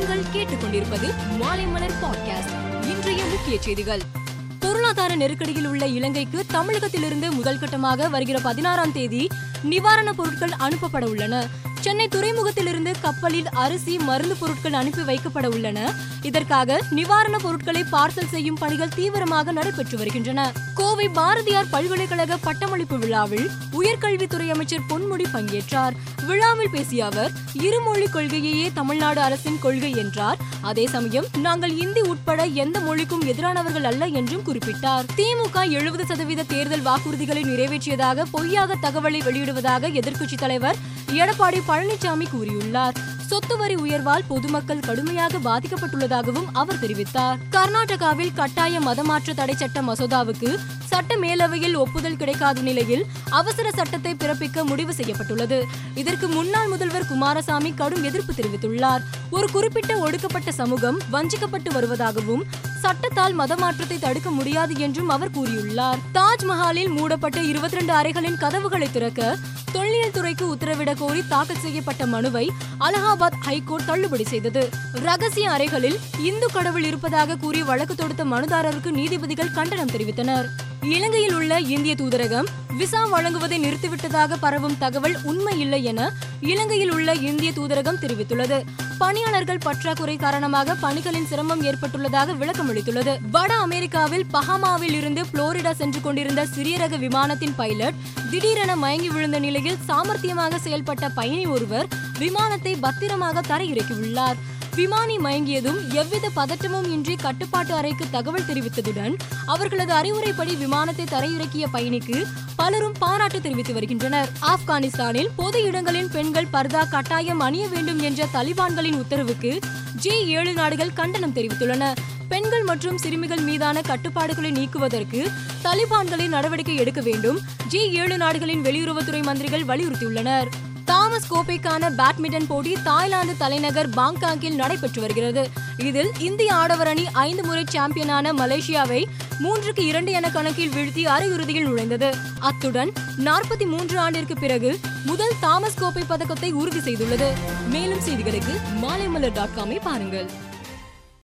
நீங்கள் கேட்டுக்கொண்டிருப்பது மாலைமலர் பாட்காஸ்ட் இன்றைய முக்கிய செய்திகள். பொருளாதார நெருக்கடியில் உள்ள இலங்கைக்கு தமிழகத்திலிருந்து முதல் கட்டமாக வருகிற பதினாறாம் தேதி நிவாரணப் பொருட்கள் அனுப்பப்பட உள்ளன. சென்னை துறைமுகத்திலிருந்து கப்பலில் அரிசி மருந்து பொருட்கள் அனுப்பி வைக்கப்பட உள்ளன. இதற்காக நிவாரணப் பொருட்களை பார்சல் செய்யும் பணிகள் தீவிரமாக நடைபெற்று வருகின்றன. கோவை பாரதியார் பல்கலைக்கழக பட்டமளிப்பு விழாவில் உயர்கல்வித்துறை அமைச்சர் பொன்முடி பங்கேற்றார். விழாவில் பேசிய அவர் இருமொழி கொள்கையையே தமிழ்நாடு அரசின் கொள்கை என்றார். அதே சமயம் நாங்கள் இந்தி உட்பட எந்த மொழிக்கும் எதிரானவர்கள் அல்ல என்றும் குறிப்பிட்டார். திமுக எழுபது சதவீத தேர்தல் வாக்குறுதிகளை நிறைவேற்றியதாக பொய்யாக தகவலை வெளியிடுவதாக எதிர்க்கட்சித் தலைவர் எடப்பாடி பழனிசாமி கூறியுள்ளார். சொத்து வரி உயர்வால் பொதுமக்கள் கடுமையாக பாதிக்கப்பட்டுள்ளதாகவும் அவர் தெரிவித்தார். கர்நாடகாவில் கட்டாய மதமாற்ற தடை சட்ட மசோதாவுக்கு சட்ட மேலவையில் ஒப்புதல் கிடைக்காத நிலையில் அவசர சட்டத்தை பிறப்பிக்க முடிவு செய்யப்பட்டுள்ளது. இதற்கு முன்னாள் முதல்வர் குமாரசாமி கடும் எதிர்ப்பு தெரிவித்துள்ளார். ஒரு குறிப்பிட்ட ஒடுக்கப்பட்ட சமூகம் வஞ்சிக்கப்பட்டு வருவதாகவும் சட்டத்தால் மதமாற்றத்தை தடுக்க முடியாது என்றும் அவர் கூறியுள்ளார். தாஜ்மஹாலில் மூடப்பட்ட இருபத்தி ரெண்டு அறைகளின் கதவுகளை திறக்க காவல்துறைக்கு உத்தரவிட கோரி தாக்கல் செய்யப்பட்ட மனுவை அலகாபாத் ஹைகோர்ட் தள்ளுபடி செய்தது. ரகசிய அறைகளில் இந்து கடவுள் இருப்பதாக கூறி வழக்கு தொடுத்த மனுதாரருக்கு நீதிபதிகள் கண்டனம் தெரிவித்தனர். இலங்கையில் உள்ள இந்திய தூதரகம் விசா வழங்குவதை நிறுத்திவிட்டதாக பரவும் தகவல் உண்மை இல்லை என இலங்கையில் உள்ள இந்திய தூதரகம் தெரிவித்துள்ளது. பணியாளர்கள் பற்றாக்குறை காரணமாக பணிகளின் சிரமம் ஏற்பட்டுள்ளதாக விளக்கம் அளித்துள்ளது. வட அமெரிக்காவில் பஹாமாவில் இருந்து புளோரிடா சென்று கொண்டிருந்த சிறிய ரக விமானத்தின் பைலட் திடீரென மயங்கி விழுந்த நிலையில் சாமர்த்தியமாக செயல்பட்ட பயணி ஒருவர் விமானத்தை பத்திரமாக தரையிறக்கியுள்ளார். விமானி மயங்கியதும் எவ்வித பதட்டமும் இன்றி கட்டுப்பாட்டு அறைக்கு தகவல் தெரிவித்ததுடன் அவர்களது அறிவுரைப்படி விமானத்தை தரையிறக்கிய பயணிக்கு பலரும் பாராட்டு தெரிவித்து வருகின்றனர். ஆப்கானிஸ்தானில் பொது இடங்களில் பெண்கள் பர்தா கட்டாயம் அணிய வேண்டும் என்ற தலிபான்களின் உத்தரவுக்கு ஜி ஏழு நாடுகள் கண்டனம் தெரிவித்துள்ளன. பெண்கள் மற்றும் சிறுமிகள் மீதான கட்டுப்பாடுகளை நீக்குவதற்கு தலிபான்களின் நடவடிக்கை எடுக்க வேண்டும் ஜி ஏழு நாடுகளின் வெளியுறவுத்துறை மந்திரிகள் வலியுறுத்தியுள்ளனர். தாமஸ் கோப்பைக்கான பேட்மிண்டன் போட்டி தாய்லாந்து தலைநகர் பாங்காக்கில் நடைபெற்று வருகிறது. இதில் இந்திய ஆடவர் அணி ஐந்து முறை சாம்பியனான மலேசியாவை மூன்றுக்கு இரண்டு என கணக்கில் வீழ்த்தி அரையிறுதியில் நுழைந்தது. அத்துடன் நாற்பத்தி மூன்று ஆண்டிற்கு பிறகு முதல் தாமஸ் கோப்பை பதக்கத்தை உறுதி செய்துள்ளது. மேலும் செய்திகளுக்கு மாலைமலர் டாட் காமை பாருங்கள்.